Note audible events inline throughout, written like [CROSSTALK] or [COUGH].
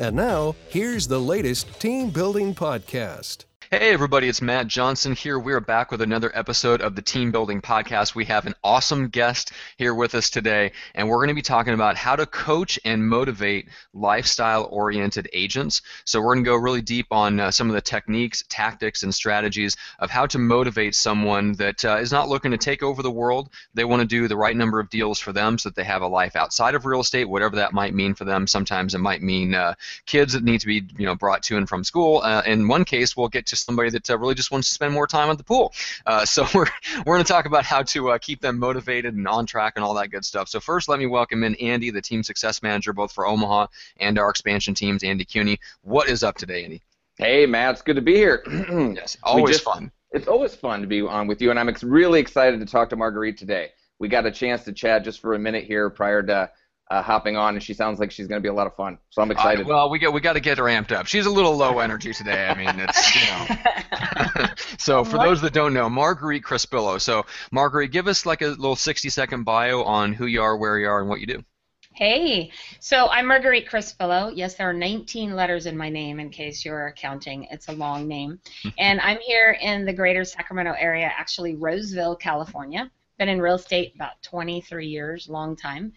And now, here's the latest team building podcast. Hey everybody, it's Matt Johnson here. We're back with another episode of the Team Building Podcast. We have an awesome guest here with us today, and we're going to be talking about how to coach and motivate lifestyle-oriented agents. So we're going to go really deep on uh, some of the techniques, tactics, and strategies of how to motivate someone that uh, is not looking to take over the world. They want to do the right number of deals for them so that they have a life outside of real estate, whatever that might mean for them. Sometimes it might mean uh, kids that need to be, you know, brought to and from school. Uh, in one case, we'll get to somebody that uh, really just wants to spend more time at the pool. Uh, so [LAUGHS] we're we're going to talk about how to uh, keep them motivated and on track and all that good stuff. So first, let me welcome in Andy, the team success manager both for Omaha and our expansion teams, Andy Cuny. What is up today, Andy? Hey, Matt, it's good to be here. [CLEARS THROAT] yes, always just, fun. It's always fun to be on with you, and I'm ex- really excited to talk to Marguerite today. We got a chance to chat just for a minute here prior to uh, hopping on, and she sounds like she's going to be a lot of fun. So I'm excited. Uh, well, we get we got to get her amped up. She's a little low energy today. I mean, it's you know. [LAUGHS] so for those that don't know, Marguerite Crespillo. So Marguerite, give us like a little 60 second bio on who you are, where you are, and what you do. Hey, so I'm Marguerite Crespillo. Yes, there are 19 letters in my name in case you're counting. It's a long name. [LAUGHS] and I'm here in the greater Sacramento area, actually Roseville, California. Been in real estate about 23 years, long time.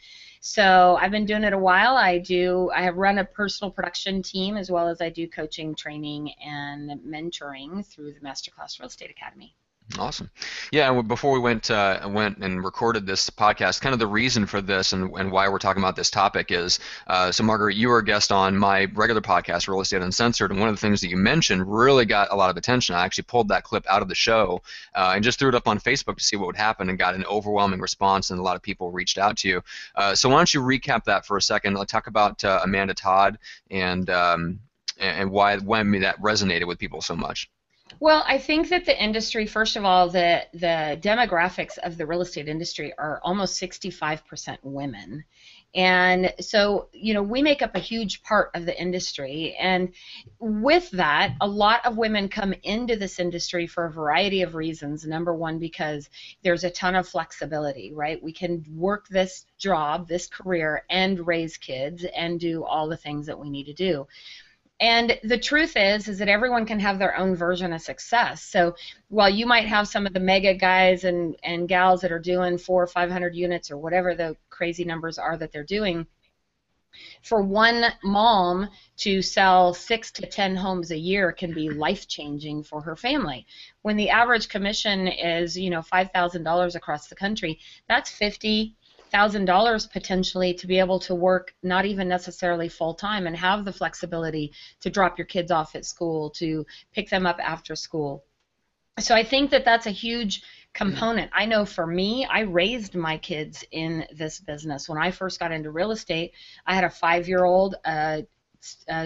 So I've been doing it a while. I do. I have run a personal production team as well as I do coaching, training, and mentoring through the Masterclass Real Estate Academy. Awesome. Yeah, and before we went uh, went and recorded this podcast, kind of the reason for this and, and why we're talking about this topic is uh, so Margaret, you were a guest on my regular podcast, Real Estate Uncensored, and one of the things that you mentioned really got a lot of attention. I actually pulled that clip out of the show uh, and just threw it up on Facebook to see what would happen, and got an overwhelming response, and a lot of people reached out to you. Uh, so why don't you recap that for a second? Let's talk about uh, Amanda Todd and um, and why when that resonated with people so much. Well, I think that the industry, first of all, the the demographics of the real estate industry are almost 65% women. And so, you know, we make up a huge part of the industry. And with that, a lot of women come into this industry for a variety of reasons. Number one, because there's a ton of flexibility, right? We can work this job, this career, and raise kids and do all the things that we need to do. And the truth is, is that everyone can have their own version of success. So while you might have some of the mega guys and, and gals that are doing four or five hundred units or whatever the crazy numbers are that they're doing, for one mom to sell six to ten homes a year can be life changing for her family. When the average commission is, you know, five thousand dollars across the country, that's fifty thousand dollars potentially to be able to work not even necessarily full time and have the flexibility to drop your kids off at school to pick them up after school. So i think that that's a huge component. I know for me i raised my kids in this business. When i first got into real estate i had a five year old a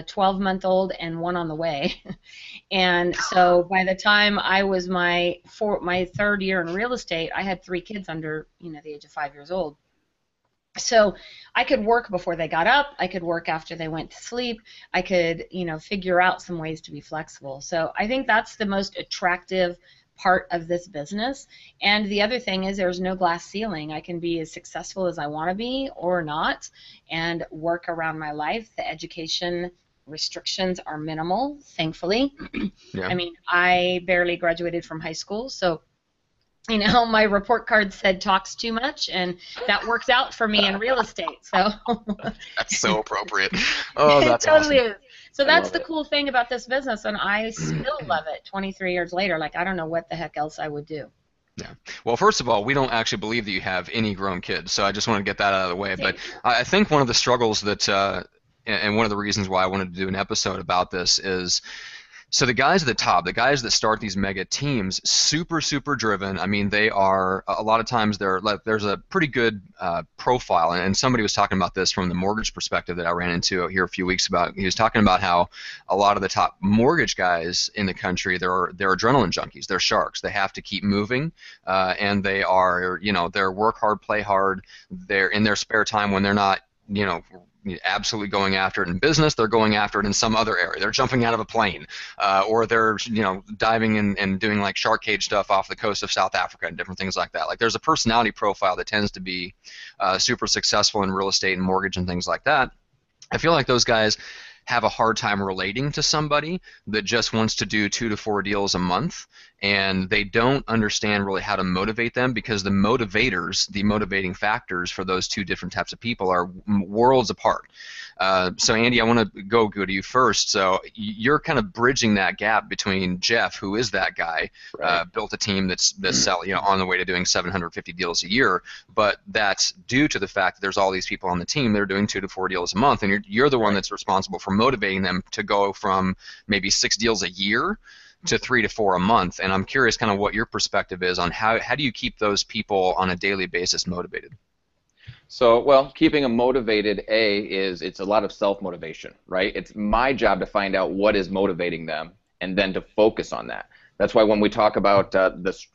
12 month old and one on the way. [LAUGHS] And so by the time i was my four, my third year in real estate i had three kids under you know the age of five years old so I could work before they got up. I could work after they went to sleep. I could, you know, figure out some ways to be flexible. So I think that's the most attractive part of this business. And the other thing is there's no glass ceiling. I can be as successful as I want to be or not and work around my life. The education restrictions are minimal, thankfully. Yeah. I mean, I barely graduated from high school, so [LAUGHS] you know, my report card said talks too much, and that works out for me in real estate. So [LAUGHS] that's so appropriate. [LAUGHS] Oh, that's it totally awesome. is. So that's the it. cool thing about this business, and I [CLEARS THROAT] still love it. 23 years later, like I don't know what the heck else I would do. Yeah. Well, first of all, we don't actually believe that you have any grown kids, so I just want to get that out of the way. But I think one of the struggles that, uh, and one of the reasons why I wanted to do an episode about this is So the guys at the top, the guys that start these mega teams, super super driven. I mean, they are a lot of times they're there's a pretty good uh, profile, and somebody was talking about this from the mortgage perspective that I ran into here a few weeks about. He was talking about how a lot of the top mortgage guys in the country they're they're adrenaline junkies, they're sharks. They have to keep moving, uh, and they are you know they're work hard, play hard. They're in their spare time when they're not you know absolutely going after it in business. They're going after it in some other area. They're jumping out of a plane, uh, or they're you know diving and, and doing like shark cage stuff off the coast of South Africa and different things like that. Like there's a personality profile that tends to be uh, super successful in real estate and mortgage and things like that. I feel like those guys have a hard time relating to somebody that just wants to do two to four deals a month and they don't understand really how to motivate them because the motivators, the motivating factors for those two different types of people are worlds apart. Uh, so Andy, I want to go go to you first. So you're kind of bridging that gap between Jeff, who is that guy, uh, right. uh, built a team that's that's sell, you know on the way to doing 750 deals a year, but that's due to the fact that there's all these people on the team that are doing two to four deals a month, and you're you're the one that's responsible for motivating them to go from maybe six deals a year to three to four a month. And I'm curious, kind of what your perspective is on how how do you keep those people on a daily basis motivated? So, well, keeping them motivated, A, is it's a lot of self motivation, right? It's my job to find out what is motivating them and then to focus on that. That's why when we talk about uh, this,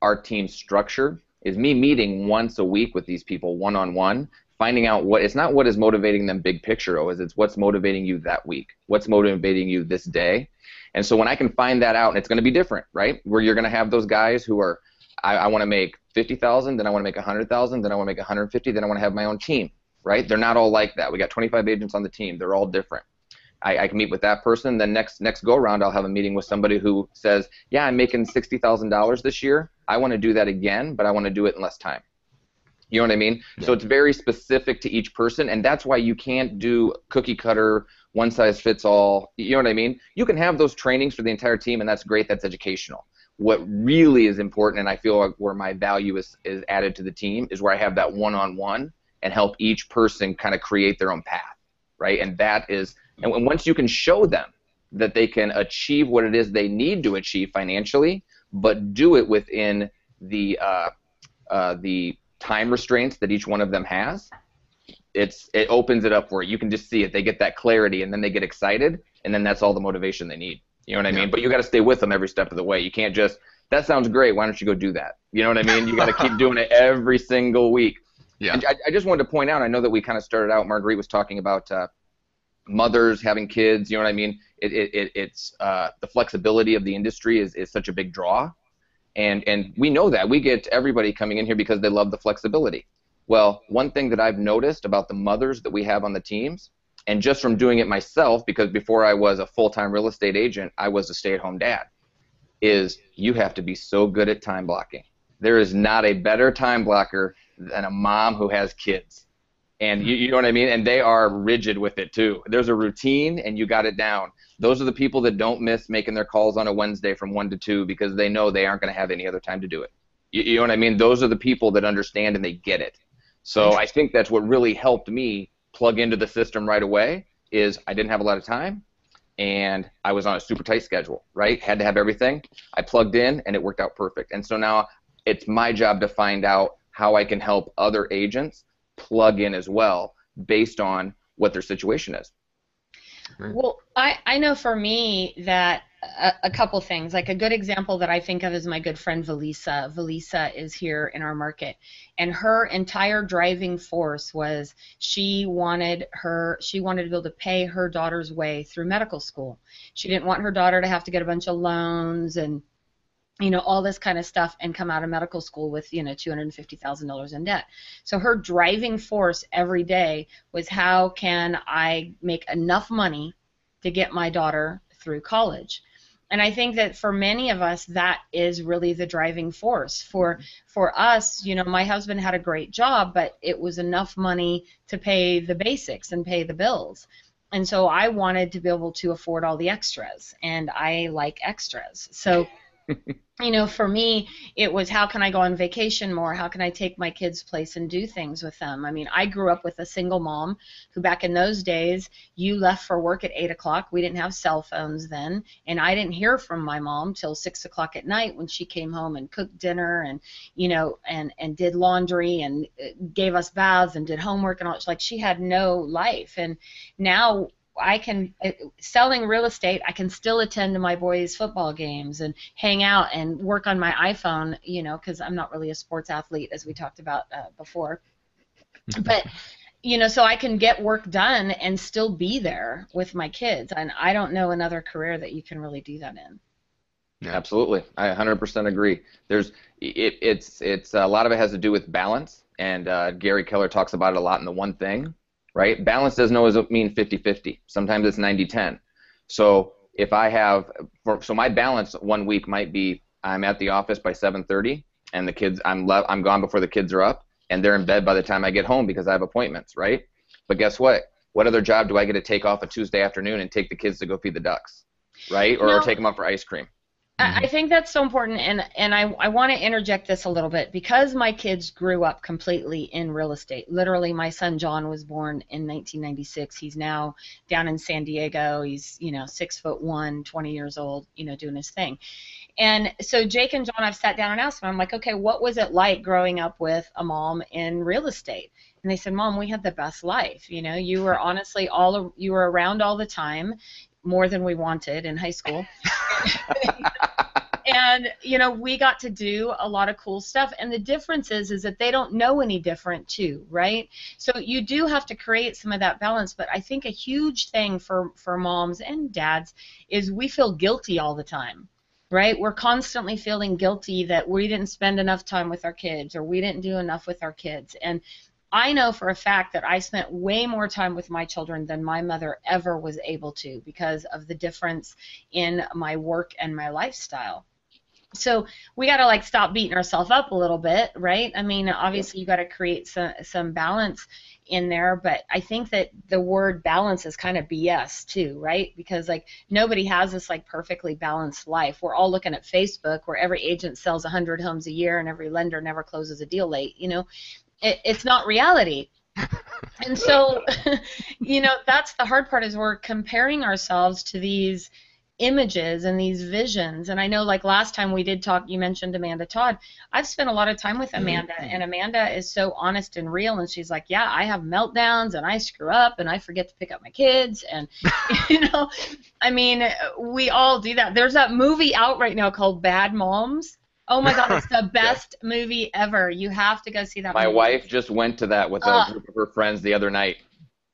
our team structure, is me meeting once a week with these people one on one, finding out what it's not what is motivating them big picture, oh, is it's what's motivating you that week, what's motivating you this day. And so when I can find that out, and it's going to be different, right? Where you're going to have those guys who are I, I want to make 50,000, then I want to make 100,000, then I want to make 150, then I want to have my own team, right? They're not all like that. We got 25 agents on the team. They're all different. I, I can meet with that person. Then next next go around, I'll have a meeting with somebody who says, "Yeah, I'm making sixty thousand dollars this year. I want to do that again, but I want to do it in less time." You know what I mean? Yeah. So it's very specific to each person, and that's why you can't do cookie cutter, one size fits all. You know what I mean? You can have those trainings for the entire team, and that's great. That's educational what really is important, and I feel like where my value is, is added to the team, is where I have that one-on-one and help each person kind of create their own path, right? And that is, and once you can show them that they can achieve what it is they need to achieve financially, but do it within the uh, uh, the time restraints that each one of them has, it's it opens it up where you can just see it. They get that clarity, and then they get excited, and then that's all the motivation they need. You know what I mean? But you got to stay with them every step of the way. You can't just that sounds great. Why don't you go do that? You know what I mean? You got to keep [LAUGHS] doing it every single week. Yeah. And I, I, just wanted to point out. I know that we kind of started out. Marguerite was talking about uh, mothers having kids. You know what I mean? It, it, it it's uh, the flexibility of the industry is, is such a big draw, and and we know that we get everybody coming in here because they love the flexibility. Well, one thing that I've noticed about the mothers that we have on the teams and just from doing it myself because before I was a full-time real estate agent, I was a stay-at-home dad is you have to be so good at time blocking. There is not a better time blocker than a mom who has kids. And you, you know what I mean? And they are rigid with it too. There's a routine and you got it down. Those are the people that don't miss making their calls on a Wednesday from 1 to 2 because they know they aren't going to have any other time to do it. You, you know what I mean? Those are the people that understand and they get it. So mm-hmm. I think that's what really helped me plug into the system right away is I didn't have a lot of time and I was on a super tight schedule, right? Had to have everything. I plugged in and it worked out perfect. And so now it's my job to find out how I can help other agents plug in as well based on what their situation is. Well, I, I know for me that a, a, couple things. Like a good example that I think of is my good friend Valisa. Valisa is here in our market, and her entire driving force was she wanted her she wanted to be able to pay her daughter's way through medical school. She didn't want her daughter to have to get a bunch of loans and you know all this kind of stuff and come out of medical school with you know $250,000 in debt. So her driving force every day was how can I make enough money to get my daughter through college? And I think that for many of us that is really the driving force. For for us you know my husband had a great job but it was enough money to pay the basics and pay the bills. And so I wanted to be able to afford all the extras and I like extras. So you know, for me, it was how can I go on vacation more? How can I take my kids' place and do things with them? I mean, I grew up with a single mom who, back in those days, you left for work at 8 o'clock. We didn't have cell phones then, and I didn't hear from my mom till 6 o'clock at night when she came home and cooked dinner and, you know, and, and did laundry and uh, gave us baths and did homework and all. Like, she had no life. And now I can uh, selling real estate. I can still attend to my boys' football games and hang out and work on my iPhone. You know, because I'm not really a sports athlete, as we talked about uh, before. but you know, so I can get work done and still be there with my kids. And I don't know another career that you can really do that in. Absolutely, I 100% agree. There's it, it's it's a lot of it has to do with balance, and uh, Gary Keller talks about it a lot in the one thing right? Balance doesn't always mean 50-50. Sometimes it's 90-10. So if I have, for, so my balance one week might be I'm at the office by 7:30, and the kids I'm le- I'm gone before the kids are up, and they're in bed by the time I get home because I have appointments, right? But guess what? What other job do I get to take off a Tuesday afternoon and take the kids to go feed the ducks, right? Or, no. or take them up for ice cream? Mm-hmm. I think that's so important, and and I I want to interject this a little bit because my kids grew up completely in real estate. Literally, my son John was born in 1996. He's now down in San Diego. He's you know six foot one, 20 years old, you know doing his thing. And so Jake and John, I've sat down and asked them. I'm like, okay, what was it like growing up with a mom in real estate? And they said, Mom, we had the best life. You know, you were honestly all you were around all the time more than we wanted in high school. [LAUGHS] [LAUGHS] and you know we got to do a lot of cool stuff. And the difference is is that they don't know any different too right? So you do have to create some of that balance. But i think a huge thing for for moms and dads is we feel guilty all the time right? We're constantly feeling guilty that we didn't spend enough time with our kids or we didn't do enough with our kids. And I know for a fact that I spent way more time with my children than my mother ever was able to because of the difference in my work and my lifestyle. So we got to like stop beating ourselves up a little bit, right? I mean, obviously you got to create some some balance in there, but I think that the word balance is kind of BS too, right? Because like nobody has this like perfectly balanced life. We're all looking at Facebook where every agent sells 100 homes a year and every lender never closes a deal late, you know it, it's not reality. and so, [LAUGHS] you know, that's the hard part is we're comparing ourselves to these images and these visions. And I know, like last time we did talk, you mentioned Amanda Todd. I've spent a lot of time with Amanda, mm-hmm. and Amanda is so honest and real. And she's like, Yeah, I have meltdowns, and I screw up, and I forget to pick up my kids. And, [LAUGHS] you know, I mean, we all do that. There's that movie out right now called Bad Moms. Oh my god, it's the [LAUGHS] best yeah. movie ever. You have to go see that. My movie. wife just went to that with a uh, group of her friends the other night.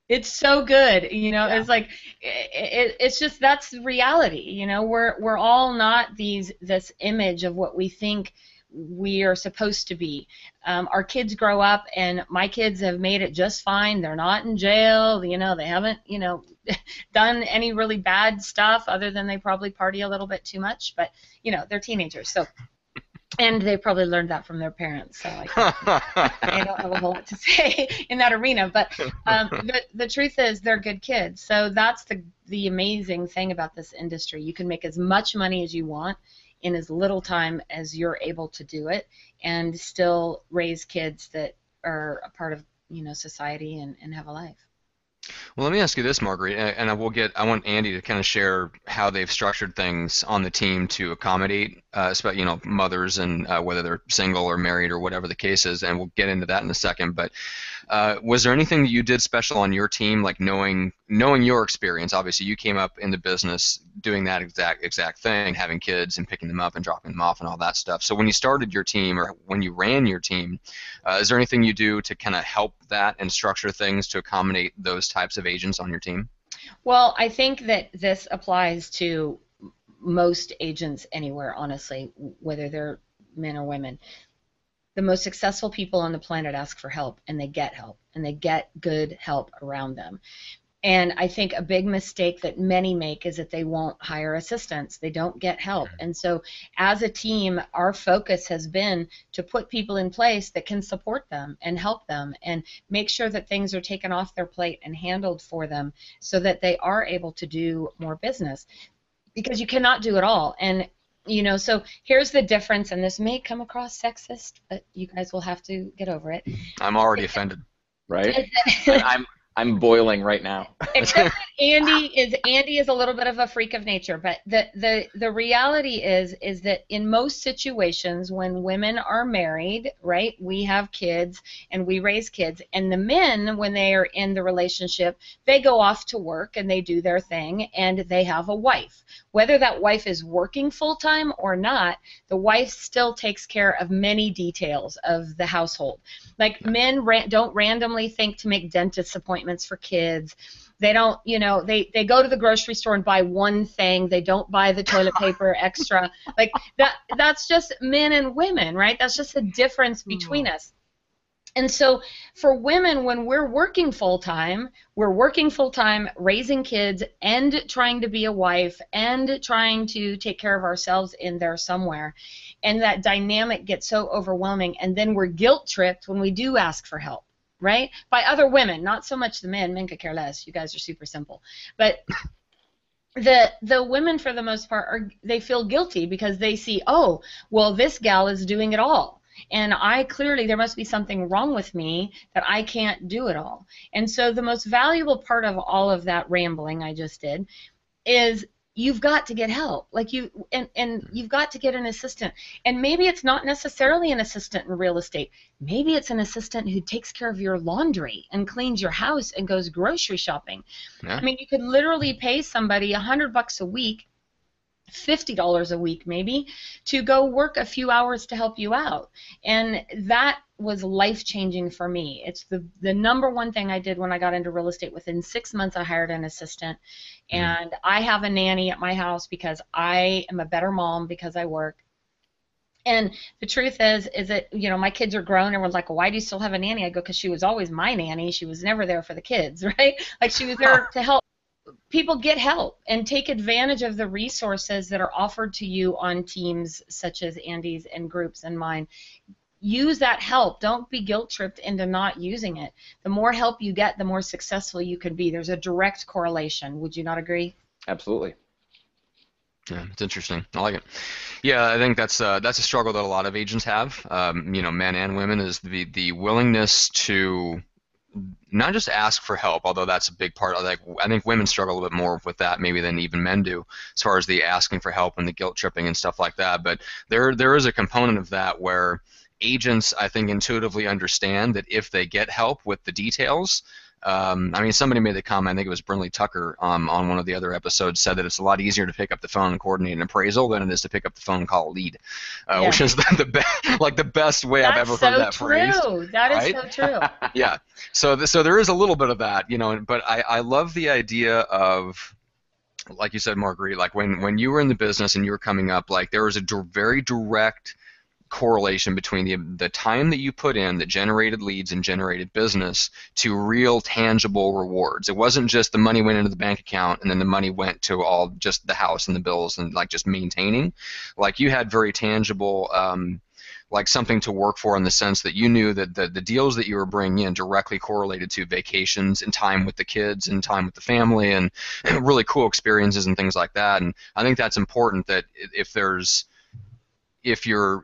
It's so good, you know. Yeah. It's like it, it, it's just that's reality, you know. We're we're all not these this image of what we think we are supposed to be. Um, our kids grow up, and my kids have made it just fine. They're not in jail, you know. They haven't, you know, [LAUGHS] done any really bad stuff other than they probably party a little bit too much. But you know, they're teenagers, so and they probably learned that from their parents. So I, I don't have a whole lot to [LAUGHS] say in that arena. But um, the the truth is, they're good kids. So that's the the amazing thing about this industry. You can make as much money as you want in as little time as you're able to do it, and still raise kids that are a part of you know society and, and have a life. Well, let me ask you this, Marguerite, and I will get. I want Andy to kind of share how they've structured things on the team to accommodate, uh, you know, mothers and uh, whether they're single or married or whatever the case is, and we'll get into that in a second. But uh, was there anything that you did special on your team, like knowing knowing your experience? Obviously, you came up in the business doing that exact exact thing, having kids and picking them up and dropping them off and all that stuff. So when you started your team or when you ran your team, uh, is there anything you do to kind of help that and structure things to accommodate those types of agents on your team? Well, I think that this applies to most agents anywhere, honestly, whether they're men or women. The most successful people on the planet ask for help, and they get help, and they get good help around them. And I think a big mistake that many make is that they won't hire assistants. They don't get help. And so, as a team, our focus has been to put people in place that can support them and help them and make sure that things are taken off their plate and handled for them so that they are able to do more business. Because you cannot do it all. And you know, so here's the difference, and this may come across sexist, but you guys will have to get over it. I'm already offended. Right? [LAUGHS] I'm I'm boiling right now. [LAUGHS] Except that Andy is Andy is a little bit of a freak of nature, but the the the reality is is that in most situations when women are married, right, we have kids and we raise kids, and the men when they are in the relationship, they go off to work and they do their thing and they have a wife. Whether that wife is working full time or not, the wife still takes care of many details of the household. Like men ra- don't randomly think to make dentist appointments for kids. They don't, you know, they, they go to the grocery store and buy one thing. They don't buy the toilet paper [LAUGHS] extra. Like that that's just men and women, right? That's just a difference between mm. us. And so for women, when we're working full time, we're working full time, raising kids, and trying to be a wife, and trying to take care of ourselves in there somewhere. And that dynamic gets so overwhelming. And then we're guilt tripped when we do ask for help right? By other women, not so much the men. Men could care less. You guys are super simple. But the the women for the most part are they feel guilty because they see, oh, well this gal is doing it all. And I clearly there must be something wrong with me that I can't do it all. And so the most valuable part of all of that rambling I just did is you've got to get help. Like you and and you've got to get an assistant. And maybe it's not necessarily an assistant in real estate. Maybe it's an assistant who takes care of your laundry and cleans your house and goes grocery shopping. Yeah. i mean you could literally pay somebody a hundred bucks a week $50 a week maybe to go work a few hours to help you out. And that was life changing for me it's the the number one thing i did when i got into real estate within six months i hired an assistant mm. and i have a nanny at my house because i am a better mom because i work and the truth is, is that you know my kids are grown, and we're like, "Why do you still have a nanny?" I go, "Because she was always my nanny. She was never there for the kids, [LAUGHS] right? Like she was there to help people get help and take advantage of the resources that are offered to you on teams such as Andy's and groups and mine. Use that help. Don't be guilt tripped into not using it. The more help you get, the more successful you can be. There's a direct correlation. Would you not agree? Absolutely. Yeah, it's interesting. I like it. Yeah, I think that's uh, that's a struggle that a lot of agents have. Um, you know, men and women is the the willingness to not just ask for help, although that's a big part. Of, like I think women struggle a little bit more with that maybe than even men do, as far as the asking for help and the guilt tripping and stuff like that. But there there is a component of that where agents I think intuitively understand that if they get help with the details, um, I mean, somebody made the comment. I think it was Brinley Tucker um, on one of the other episodes said that it's a lot easier to pick up the phone and coordinate an appraisal than it is to pick up the phone and call a lead, uh, yeah. which is [LAUGHS] the, the best, like the best way That's I've ever so heard that true. phrased. That is right? so true. [LAUGHS] yeah. So so there is a little bit of that, you know. But I I love the idea of like you said, Marguerite, like when, when you were in the business and you were coming up, like there was a d- very direct correlation between the the time that you put in that generated leads and generated business to real tangible rewards. It wasn't just the money went into the bank account and then the money went to all just the house and the bills and like just maintaining. Like you had very tangible. Um, like something to work for in the sense that you knew that the, the deals that you were bringing in directly correlated to vacations and time with the kids and time with the family and, and [CLEARS THROAT] really cool experiences and things like that. And I think that's important that if there's if you're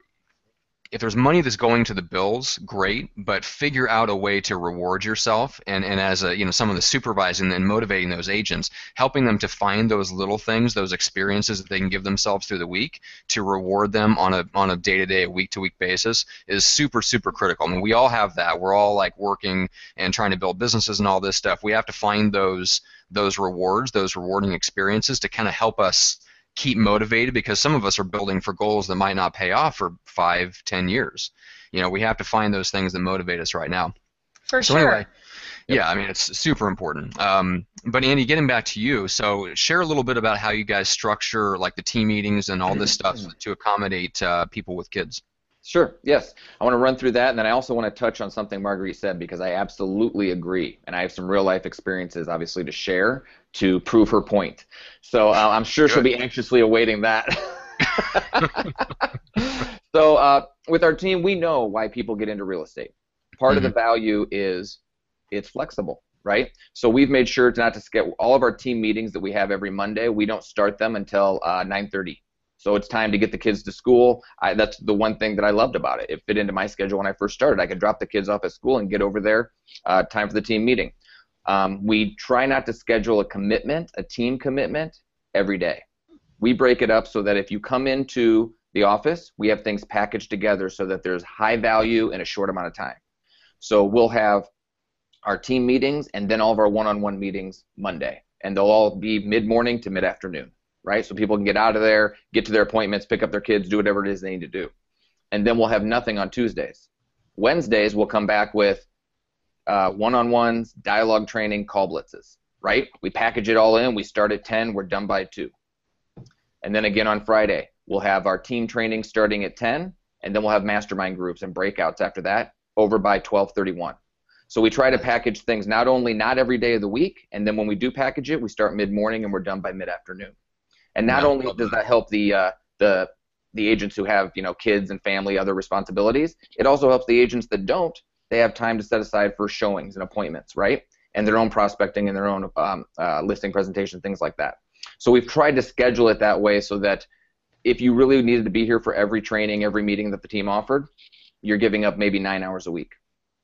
if there's money that's going to the bills, great, but figure out a way to reward yourself and, and as a you know some of the supervising and motivating those agents, helping them to find those little things, those experiences that they can give themselves through the week to reward them on a on a day to day, a week to week basis is super, super critical. I mean we all have that. We're all like working and trying to build businesses and all this stuff. We have to find those those rewards, those rewarding experiences to kind of help us keep motivated because some of us are building for goals that might not pay off for five, ten years. You know, we have to find those things that motivate us right now. For so sure. Anyway, yeah, I mean it's super important. Um, but Andy, getting back to you, so share a little bit about how you guys structure like the team meetings and all this [CLEARS THROAT] stuff to accommodate uh, people with kids. Sure. Yes. I want to run through that, and then I also want to touch on something Marguerite said because I absolutely agree, and I have some real life experiences, obviously, to share to prove her point. So uh, I'm sure Good. she'll be anxiously awaiting that. [LAUGHS] so uh, with our team, we know why people get into real estate. Part mm-hmm. of the mm-hmm. value is it's flexible, right? So we've made sure to not to skip all of our team meetings that we have every Monday. We don't start them until uh, 9:30 So it's time to get the kids to school. I, that's the one thing that I loved about it. It fit into my schedule when I first started. I could drop the kids off at school and get over there. Uh, time for the team meeting. Um, we try not to schedule a commitment, a team commitment, every day. We break it up so that if you come into the office, we have things packaged together so that there's high value in a short amount of time. So we'll have our team meetings and then all of our one-on-one meetings Monday, and they'll all be mid-morning to mid-afternoon, right? So people can get out of there, get to their appointments, pick up their kids, do whatever it is they need to do, and then we'll have nothing on Tuesdays. Wednesdays we'll come back with uh, one-on-ones, dialogue training, call blitzes, right? We package it all in. We start at 10. We're done by 2. And then again on Friday, we'll have our team training starting at 10, and then we'll have mastermind groups and breakouts after that over by 12:31. So we try to package things not only not every day of the week, and then when we do package it, we start mid-morning and we're done by mid-afternoon. And not only does that. that help the uh, the the agents who have you know kids and family, other responsibilities, it also helps the agents that don't. They have time to set aside for showings and appointments, right? And their own prospecting and their own um, uh, listing presentation, things like that. So we've tried to schedule it that way so that if you really needed to be here for every training, every meeting that the team offered, you're giving up maybe nine hours a week.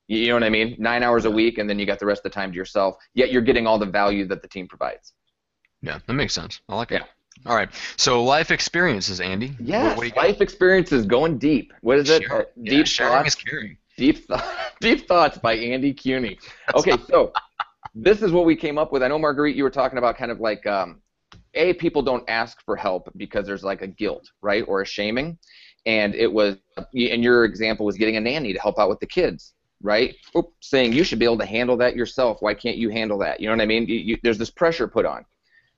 You know what I mean? Nine hours a week, and then you got the rest of the time to yourself. Yet you're getting all the value that the team provides. Yeah, that makes sense. I like it. Yeah. All right. So life experiences, Andy. What- Yes, what do got? life experiences going deep. What is it? Uh, yeah, deep sharing thoughts. is caring. Deep, [LAUGHS] deep thoughts by Andy Cuny. Okay, so this is what we came up with. I know Marguerite, you were talking about kind of like, um, a people don't ask for help because there's like a guilt, right, or a shaming, and it was, and your example was getting a nanny to help out with the kids, right? Oop, saying you should be able to handle that yourself. Why can't you handle that? You know what I mean? You, you, there's this pressure put on.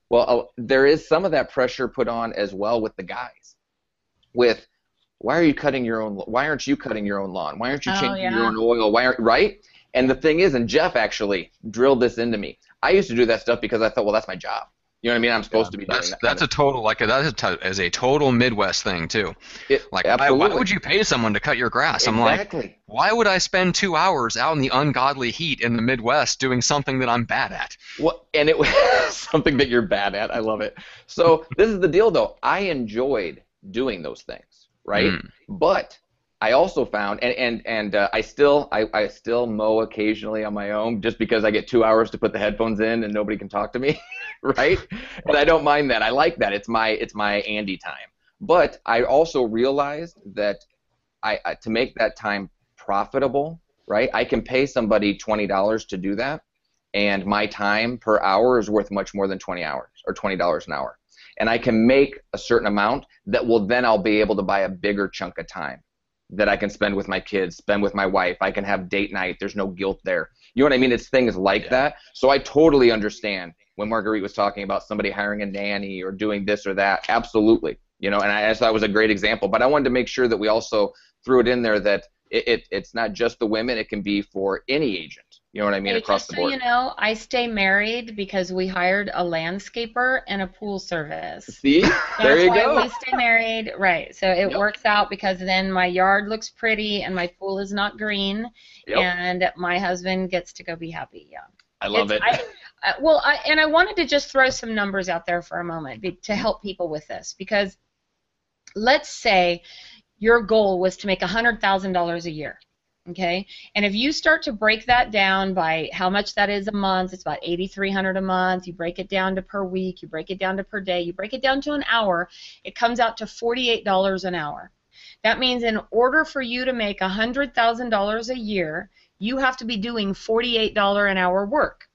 Well, uh, there is some of that pressure put on as well with the guys, with why are you cutting your own why aren't you cutting your own lawn why aren't you Oh, changing yeah. your own oil why aren't right and the thing is and jeff actually drilled this into me i used to do that stuff because i thought well that's my job you know what i mean i'm supposed to be doing That's that that's a total like a, that's a to, as a total Midwest thing too. It- Like why, why would you pay someone to cut your grass? I'm like, exactly why would I spend two hours out in the ungodly heat in the Midwest doing something that I'm bad at? Well, and it [LAUGHS] was something that you're bad at. I love it. So this is the deal, though. I enjoyed doing those things, right? Mm. But I also found, and and and uh, I still I, I still mow occasionally on my own, just because I get two hours to put the headphones in and nobody can talk to me, [LAUGHS] right? And I don't mind that. I like that. It's my it's my Andy time. But I also realized that I, I to make that time profitable, right? I can pay somebody twenty dollars to do that and my time per hour is worth much more than 20 hours or $20 an hour. And I can make a certain amount that will then I'll be able to buy a bigger chunk of time that I can spend with my kids, spend with my wife. I can have date night. There's no guilt there. You know what I mean? It's things like Yeah. that. So I totally understand when Marguerite was talking about somebody hiring a nanny or doing this or that. Absolutely. You know, and I just thought it was a great example. But I wanted to make sure that we also threw it in there that it, it it's not just the women. It can be for any agent. You know what I mean? Hey, across just the so you know, I stay married because we hired a landscaper and a pool service. See, [LAUGHS] there That's you why go. we stay married, right? So it Yep. works out because then my yard looks pretty and my pool is not green, Yep. and my husband gets to go be happy. Yeah. I love It's- it. I, uh, well, I, and I wanted to just throw some numbers out there for a moment be, to help people with this because let's say your goal was to make $100,000 a year. Okay, and if you start to break that down by how much that is a month, it's about 8,300 a month. You break it down to per week, you break it down to per day, you break it down to an hour. It comes out to $48 an hour. That means in order for you to make $100,000 a year, you have to be doing $48 an hour work.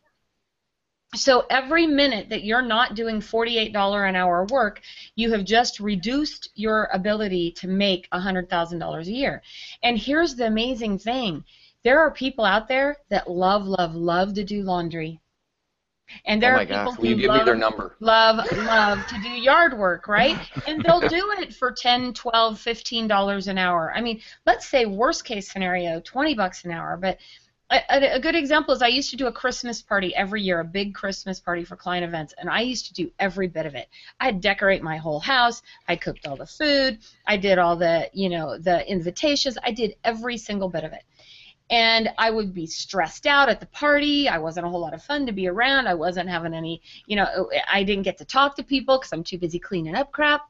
So every minute that you're not doing $48 an hour work, you have just reduced your ability to make $100,000 a year. And here's the amazing thing. There are people out there that love, love, love to do laundry. And there oh my are people gosh, who you give love, me their number? love love to do yard work right and they'll do it for 10 12 15 dollars an hour i mean let's say worst case scenario 20 bucks an hour but a, a good example is i used to do a christmas party every year a big christmas party for client events and i used to do every bit of it i'd decorate my whole house i cooked all the food i did all the you know the invitations i did every single bit of it and I would be stressed out at the party. I wasn't a whole lot of fun to be around. I wasn't having any, you know, I didn't get to talk to people because I'm too busy cleaning up crap.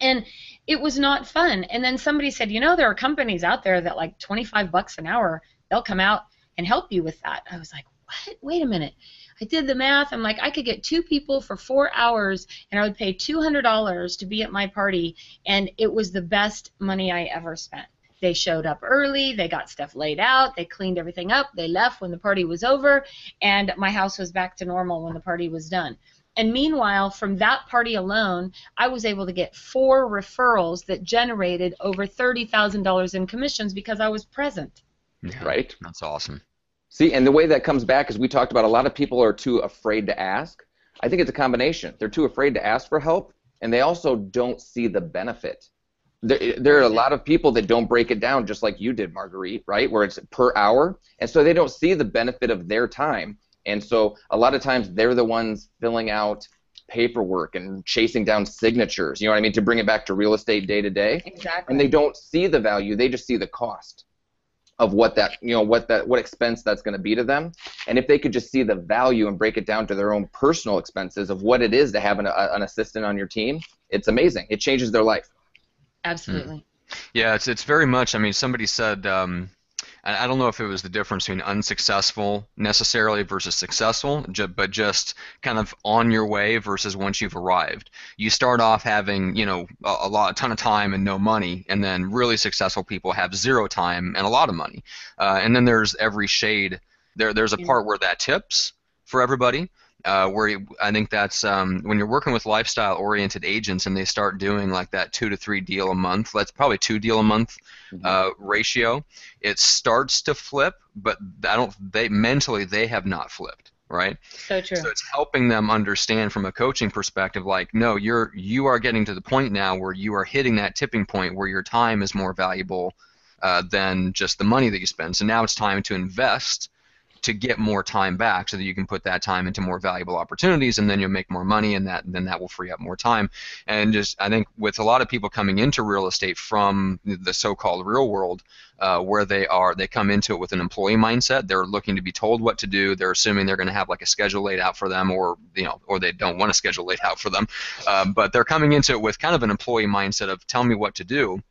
and it was not fun. And then somebody said, you know, there are companies out there that like 25 bucks an hour, they'll come out and help you with that. I was like, what? Wait a minute. I did the math. I'm like, I could get two people for four hours, and I would pay $200 to be at my party, and it was the best money I ever spent. They showed up early, they got stuff laid out, they cleaned everything up, they left when the party was over, and my house was back to normal when the party was done. And meanwhile, from that party alone, I was able to get four referrals that generated over $30,000 in commissions because I was present. Yeah, Right. That's awesome. See, and the way that comes back is we talked about a lot of people are too afraid to ask. I think it's a combination. They're too afraid to ask for help, and they also don't see the benefit. There, there are a lot of people that don't break it down just like you did, Marguerite, right? Where it's per hour, and so they don't see the benefit of their time. And so a lot of times they're the ones filling out paperwork and chasing down signatures, you know what I mean, to bring it back to real estate day to day. Exactly. And they don't see the value, they just see the cost of what that you know what that what expense that's going to be to them and if they could just see the value and break it down to their own personal expenses of what it is to have an, a, an assistant on your team it's amazing it changes their life Absolutely. Yeah, it's it's very much. I mean, somebody said, um, I I don't know if it was the difference between unsuccessful necessarily versus successful, but just kind of on your way versus once you've arrived. You start off having, you know, a, a lot, a ton of time and no money, and then really successful people have zero time and a lot of money. Uh, and then there's every shade. There, there's a part where that tips for everybody. Uh, where you, I think that's um, when you're working with lifestyle-oriented agents and they start doing like that two to three deal a month. That's probably two deal a month uh, ratio. It starts to flip, but I don't. They mentally they have not flipped, right? So true. So it's helping them understand from a coaching perspective, like, no, you're you are getting to the point now where you are hitting that tipping point where your time is more valuable uh, than just the money that you spend. So now it's time to invest to get more time back, so that you can put that time into more valuable opportunities, and then you'll make more money, and that then that will free up more time. And just I think with a lot of people coming into real estate from the so-called real world, uh, where they are they come into it with an employee mindset. They're looking to be told what to do. They're assuming they're going to have like a schedule laid out for them or you know or they don't want a schedule laid out for them. Um, but they're coming into it with kind of an employee mindset of tell me what to do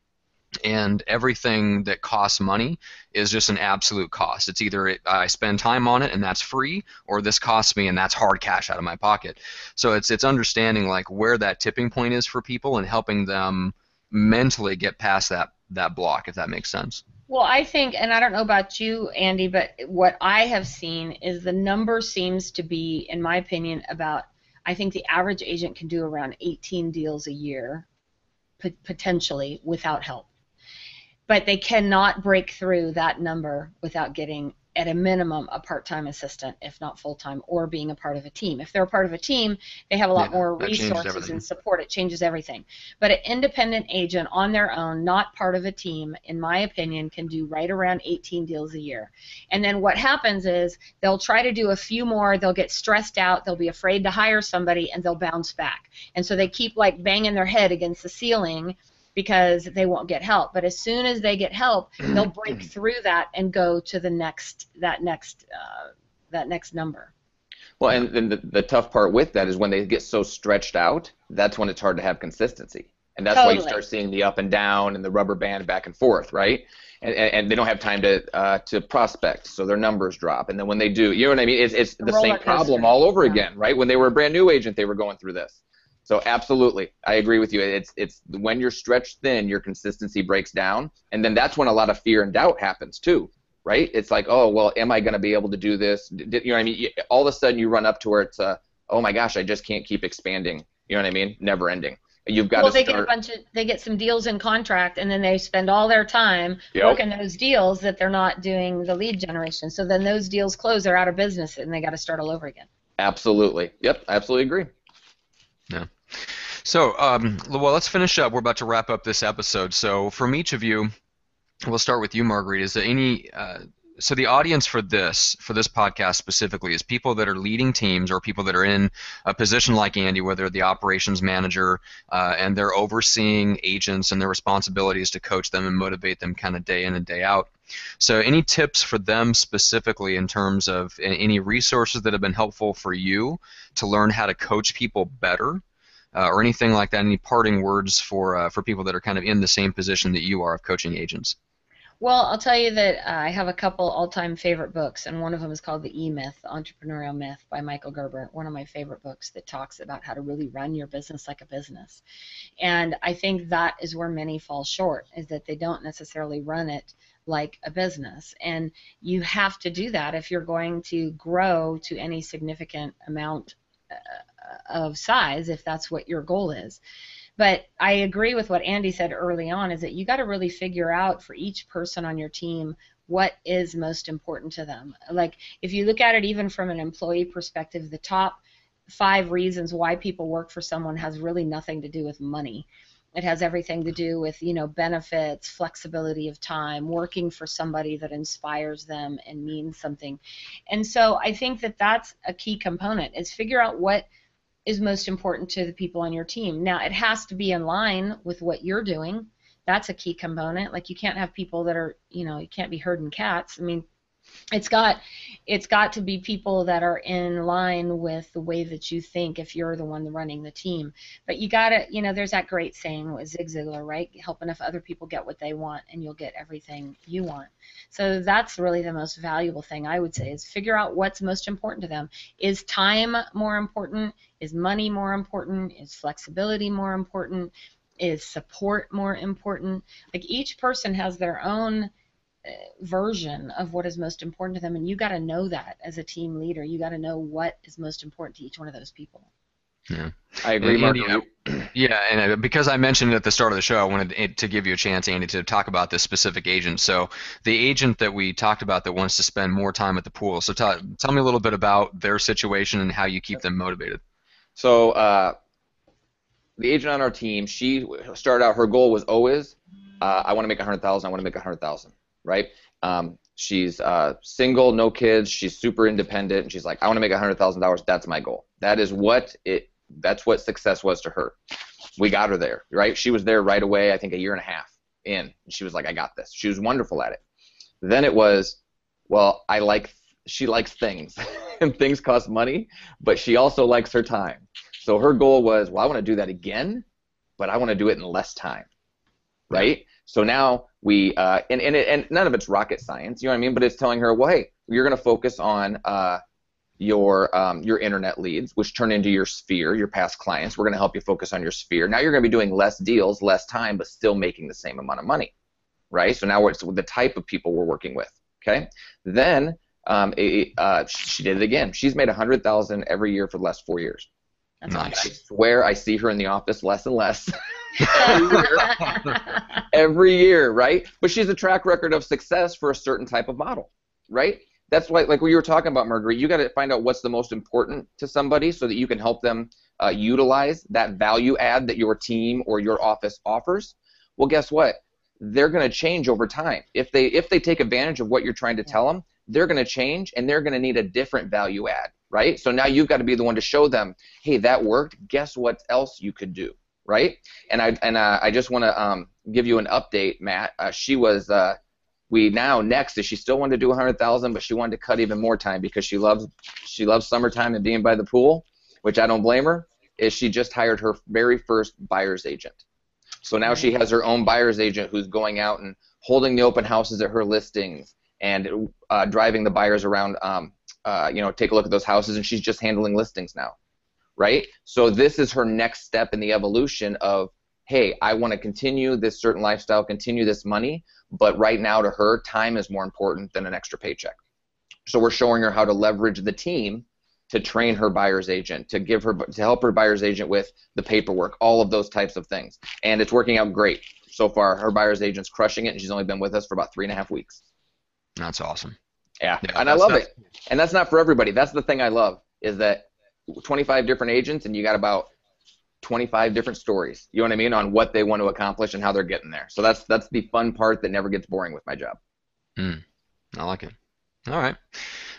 and everything that costs money is just an absolute cost. It's either it, I spend time on it and that's free, or this costs me and that's hard cash out of my pocket. So it's it's understanding like where that tipping point is for people and helping them mentally get past that that block, if that makes sense. Well, I think, and I don't know about you, Andy, but what I have seen is the number seems to be, in my opinion, about. I think the average agent can do around 18 deals a year, potentially without help. But they cannot break through that number without getting, at a minimum, a part-time assistant, if not full-time, or being a part of a team. If they're a part of a team, they have a lot Yeah, more resources and support. It changes everything. But an independent agent on their own, not part of a team, in my opinion, can do right around 18 deals a year. And then what happens is they'll try to do a few more, they'll get stressed out, they'll be afraid to hire somebody, and they'll bounce back. And so they keep like banging their head against the ceiling because they won't get help. But as soon as they get help, [CLEARS THROAT] they'll break through that and go to the next that next uh, that next number. well and then the, the tough part with that is when they get so stretched out that's when it's hard to have consistency. And that's why you start seeing the up and down and the rubber band back and forth right? And, and, they don't have time to uh, to prospect so their numbers drop. And then when they do you know what i mean? It's, it's the roller same problem all over Yeah. again right? When they were a brand new agent they were going through this so absolutely. I agree with you. It's it's when you're stretched thin your consistency breaks down and then that's when a lot of fear and doubt happens too right? It's like oh well am i going to be able to do this? D- d- you know what i mean? All of a sudden you run up to where it's uh, oh my gosh i just can't keep expanding. You know what i mean? Never ending. You've got well, to they start get a bunch of they get some deals in contract, and then they spend all their time Yep. working those deals that they're not doing the lead generation. So then those deals close, they're out of business, and they got to start all over again. absolutely. Yep I absolutely agree So, um, well, let's finish up. We're about to wrap up this episode. So, from each of you, we'll start with you, Marguerite. Is there any? Uh, so, the audience for this, for this podcast specifically, is people that are leading teams or people that are in a position like Andy, where they're the operations manager uh, and they're overseeing agents and their responsibilities to coach them and motivate them, kind of day in and day out. So, any tips for them specifically in terms of any resources that have been helpful for you to learn how to coach people better? Uh, or anything like that? Any parting words for uh, for people that are kind of in the same position that you are of coaching agents? Well, I'll tell you that uh, I have a couple all-time favorite books, and one of them is called The E-Myth, Entrepreneurial Myth by Michael Gerber. One of my favorite books that talks about how to really run your business like a business. And I think that is where many fall short, is that they don't necessarily run it like a business. And you have to do that if you're going to grow to any significant amount uh, of size, if that's what your goal is. But I agree with what Andy said early on is that you got to really figure out for each person on your team what is most important to them. Like if you look at it even from an employee perspective, the top five reasons why people work for someone has really nothing to do with money. It has everything to do with, you know, benefits, flexibility of time, working for somebody that inspires them and means something. And so I think that that's a key component is figure out what is most important to the people on your team. Now, it has to be in line with what you're doing. That's a key component. Like you can't have people that are, you know, you can't be herding cats. I mean, it's got it's got to be people that are in line with the way that you think if you're the one running the team. But you gotta you know there's that great saying with zig ziglar right? Help enough other people get what they want and you'll get everything you want. So that's really the most valuable thing i would say is figure out what's most important to them. Is time more important? Is money more important? Is flexibility more important? Is support more important? Like each person has their own version of what is most important to them and you got to know that as a team leader. You got to know what is most important to each one of those people. Yeah. I agree Andy, [CLEARS THROAT] yeah and uh, because i mentioned at the start of the show i wanted to give you a chance andy to talk about this specific agent. So the agent that we talked about that wants to spend more time at the pool. So t- tell me a little bit about their situation and how you keep them motivated. So uh, the agent on our team she started out her goal was always uh, i want to make a hundred thousand i want to make a hundred thousand right? Um, she's uh, single, no kids. She's super independent, and she's like, I want to make hundred thousand dollars. That's my goal. That is what it. That's what success was to her. We got her there, right? She was there right away. I think a year and a half in. She was like, I got this. She was wonderful at it. Then it was, well, I like. She likes things, [LAUGHS] and things cost money, but she also likes her time. So her goal was, well, I want to do that again, but I want to do it in less time, right? So now we uh, and and, it, and none of it's rocket science, you know what I mean? But it's telling her, well, hey, you're going to focus on uh, your um, your internet leads, which turn into your sphere, your past clients. We're going to help you focus on your sphere. Now you're going to be doing less deals, less time, but still making the same amount of money, right? So now it's the type of people we're working with. Okay, then um, it, uh, she did it again. She's made a hundred thousand every year for the last four years. That's nice. I swear I see her in the office less and less. [LAUGHS] every, [LAUGHS] year. every year, right? But she's a track record of success for a certain type of model, right? That's why, like what you were talking about, Marguerite, you got to find out what's the most important to somebody so that you can help them uh, utilize that value add that your team or your office offers. Well, guess what? They're going to change over time. If they if they take advantage of what you're trying to tell them, they're going to change and they're going to need a different value add, right? So now you've got to be the one to show them, hey, that worked. Guess what else you could do? Right? And I and uh, I just want to um, give you an update, Matt. Uh, she was uh, we now next is she still wanted to do 100,000, but she wanted to cut even more time because she loves she loves summertime and being by the pool, which I don't blame her. Is she just hired her very first buyer's agent? So now she has her own buyer's agent who's going out and holding the open houses at her listings and uh, driving the buyers around. Um, uh, you know, take a look at those houses, and she's just handling listings now right? So this is her next step in the evolution of, hey, I want to continue this certain lifestyle, continue this money, but right now to her, time is more important than an extra paycheck. So we're showing her how to leverage the team to train her buyer's agent, to give her to help her buyer's agent with the paperwork, all of those types of things. And it's working out great so far. Her buyer's agent's crushing it, and she's only been with us for about three and a half weeks. That's awesome. Yeah, yeah and I love it. And that's not for everybody. That's the thing I love is that 25 different agents and you got about 25 different stories. You know what I mean on what they want to accomplish and how they're getting there. So that's that's the fun part that never gets boring with my job. Mm, I like it. All right.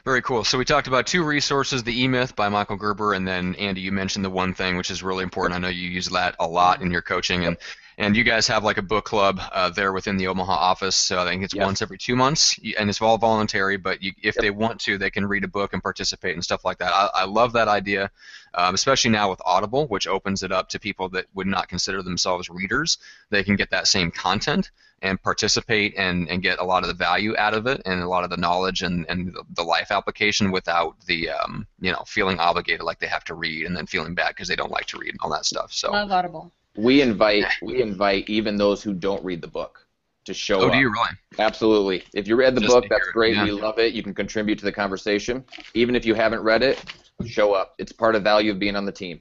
Very cool. So we talked about two resources, the E-Myth by Michael Gerber, and then Andy, you mentioned the one thing, which is really important. I know you use that a lot in your coaching, and and you guys have like a book club uh, there within the Omaha office. So I think it's Yes. once every two months, and it's all voluntary. But you, if Yep. they want to, they can read a book and participate and stuff like that. I, I love that idea, um, especially now with Audible, which opens it up to people that would not consider themselves readers. They can get that same content and participate and, and get a lot of the value out of it and a lot of the knowledge and, and the, the life application without the um, you know feeling obligated like they have to read and then feeling bad because they don't like to read and all that stuff. So. Love Audible. We invite we invite even those who don't read the book to show Oh, up. do you really? Absolutely. If you read the Just book, that's it, great. yeah. We love it. You can contribute to the conversation. Even if you haven't read it, show up. It's part of value of being on the team.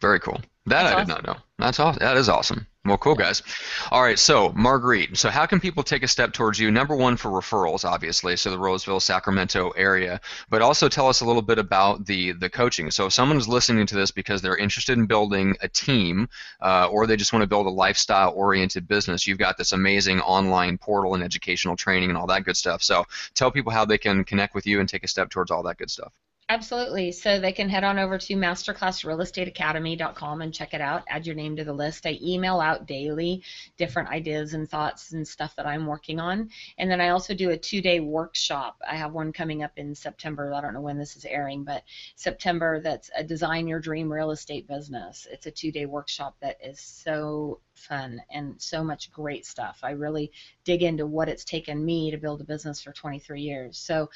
Very cool. That That's I did not know. That's awesome. That is awesome. Well, cool guys. All right, so Marguerite. So how can people take a step towards you? Number one for referrals, obviously, so the Roseville, Sacramento area, but also tell us a little bit about the the coaching. So if someone is listening to this because they're interested in building a team, uh, or they just want to build a lifestyle-oriented business, you've got this amazing online portal and educational training and all that good stuff. So tell people how they can connect with you and take a step towards all that good stuff. Absolutely. So they can head on over to masterclassrealestateacademy.com and check it out. Add your name to the list. I email out daily different ideas and thoughts and stuff that I'm working on. And then I also do a two day workshop. I have one coming up in September. I don't know when this is airing, but September that's a Design Your Dream Real Estate Business. It's a two day workshop that is so fun and so much great stuff. I really dig into what it's taken me to build a business for 23 years. So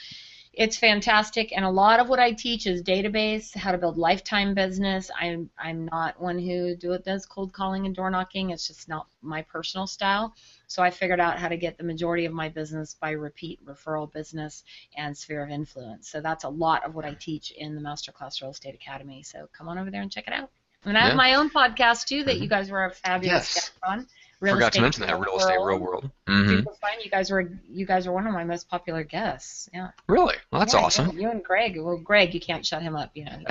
it's fantastic. And a lot of what i teach is database how to build lifetime business. I'm i'm not one who do does cold calling and door knocking. It's just not my personal style. So i figured out how to get the majority of my business by repeat referral business and sphere of influence. So that's a lot of what i teach in the masterclass real estate academy. So come on over there and check it out. And i Yeah. have my own podcast too that you guys were a fabulous Yes. guest on real Forgot to mention that real estate real world. hmm Super fun. You guys were you guys were one of my most popular guests. Yeah. Really? Well, that's Yeah, awesome. You, you and Greg. Well, Greg, you can't shut him up. You know. [LAUGHS]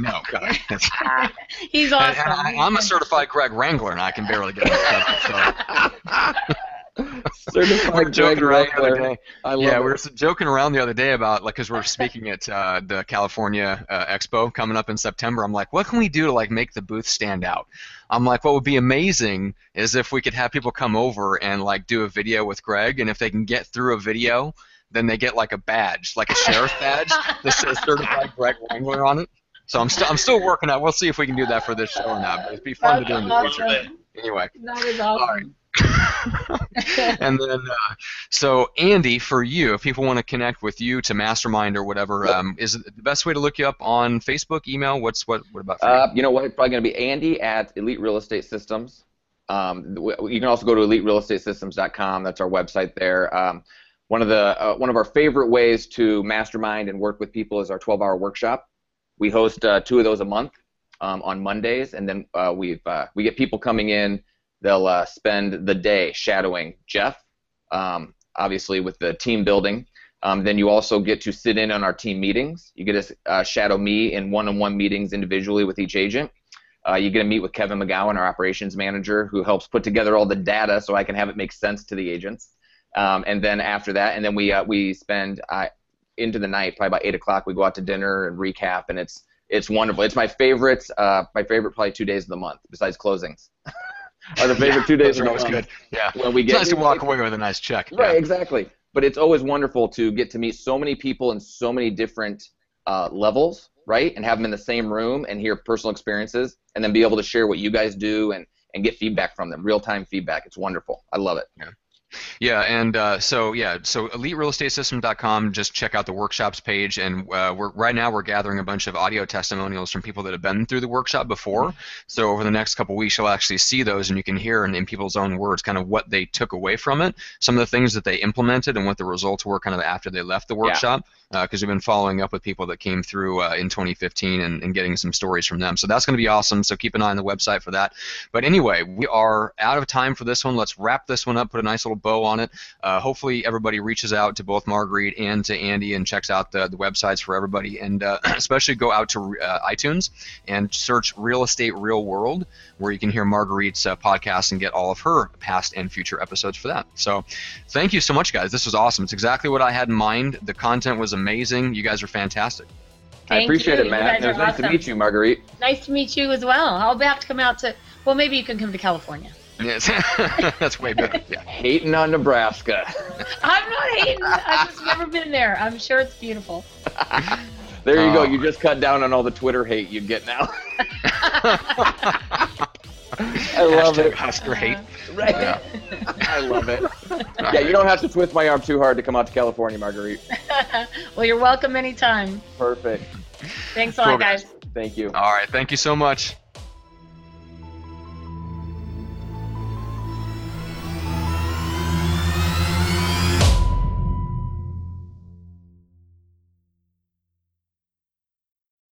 No, [LAUGHS] God. [LAUGHS] He's awesome. and I, am a certified Greg Wrangler, and I can barely get it. So. Certified We're joking around the other day. I love Yeah, it. we were joking around the other day about like because we're speaking at uh, the California uh, Expo coming up in September. I'm like, what can we do to like make the booth stand out? I'm like, what would be amazing is if we could have people come over and like do a video with Greg, and if they can get through a video, then they get like a badge, like a sheriff badge that says certified Greg Wrangler on it. So I'm still I'm still working on. We'll see if we can do that for this show or not. But it'd be fun to do in the That's future. Awesome. Anyway. That is All awesome. [LAUGHS] and then, uh, so Andy, for you, if people want to connect with you to Mastermind or whatever, um, is the best way to look you up on Facebook, email? What's what? What about? For you? Uh, you know what? It's probably going to be Andy at Elite Real Estate Systems. Um, you can also go to EliteRealEstateSystems.com. That's our website there. Um, one of the uh, one of our favorite ways to mastermind and work with people is our 12-hour workshop. We host uh, two of those a month um, on Mondays, and then uh, we've uh, we get people coming in. They'll uh, spend the day shadowing Jeff, um, obviously with the team building. Um, then you also get to sit in on our team meetings. You get to uh, shadow me in one-on-one meetings individually with each agent. Uh, you get to meet with Kevin McGowan, our operations manager, who helps put together all the data so I can have it make sense to the agents. Um, and then after that, and then we uh, we spend into the night, probably about eight o'clock. We go out to dinner and recap, and it's it's wonderful. It's my favorite, uh, my favorite probably two days of the month besides closings. [LAUGHS] are the favorite two days of are the always month. good. Yeah. When we It's get nice to walk away with a nice check. Right, Yeah. exactly. But it's always wonderful to get to meet so many people in so many different uh, levels, right? And have them in the same room and hear personal experiences, and then be able to share what you guys do and and get feedback from them, real time feedback. It's wonderful. I love it. Yeah, and uh, so yeah, so EliteRealEstateSystem.com. Just check out the workshops page, and uh, we're right now we're gathering a bunch of audio testimonials from people that have been through the workshop before. So over the next couple weeks, you'll actually see those, and you can hear in, in people's own words kind of what they took away from it, some of the things that they implemented, and what the results were kind of after they left the workshop. Because we've been following up with people that came through uh, in 2015 and, and getting some stories from them. So that's going to be awesome. So keep an eye on the website for that. But anyway, we are out of time for this one. Let's wrap this one up, put a nice little bow on it. Uh, hopefully, everybody reaches out to both Marguerite and to Andy and checks out the, the websites for everybody. And uh, [CLEARS THROAT] especially go out to uh, iTunes and search Real Estate Real World, where you can hear Marguerite's uh, podcast and get all of her past and future episodes for that. So thank you so much, guys. This was awesome. It's exactly what I had in mind. The content was amazing. You guys are fantastic. I appreciate you. it, You Matt. guys It was are nice to meet you, Marguerite. Nice to meet you as well. I'll have to come out to. Well, maybe you can come to California. Yes, [LAUGHS] that's way better. Yeah. Hating on Nebraska. I'm not hating. I've just never been there. I'm sure it's beautiful. [LAUGHS] There you go. Oh. You just cut down on all the Twitter hate you get now. [LAUGHS] I love Hashtag it. Husker hate. Uh-huh. Right. Yeah. I love it. Yeah, you don't have to twist my arm too hard to come out to California, Marguerite. well, you're welcome anytime. Perfect. Thanks a Cool, lot, guys. guys. Thank you. All right. Thank you so much.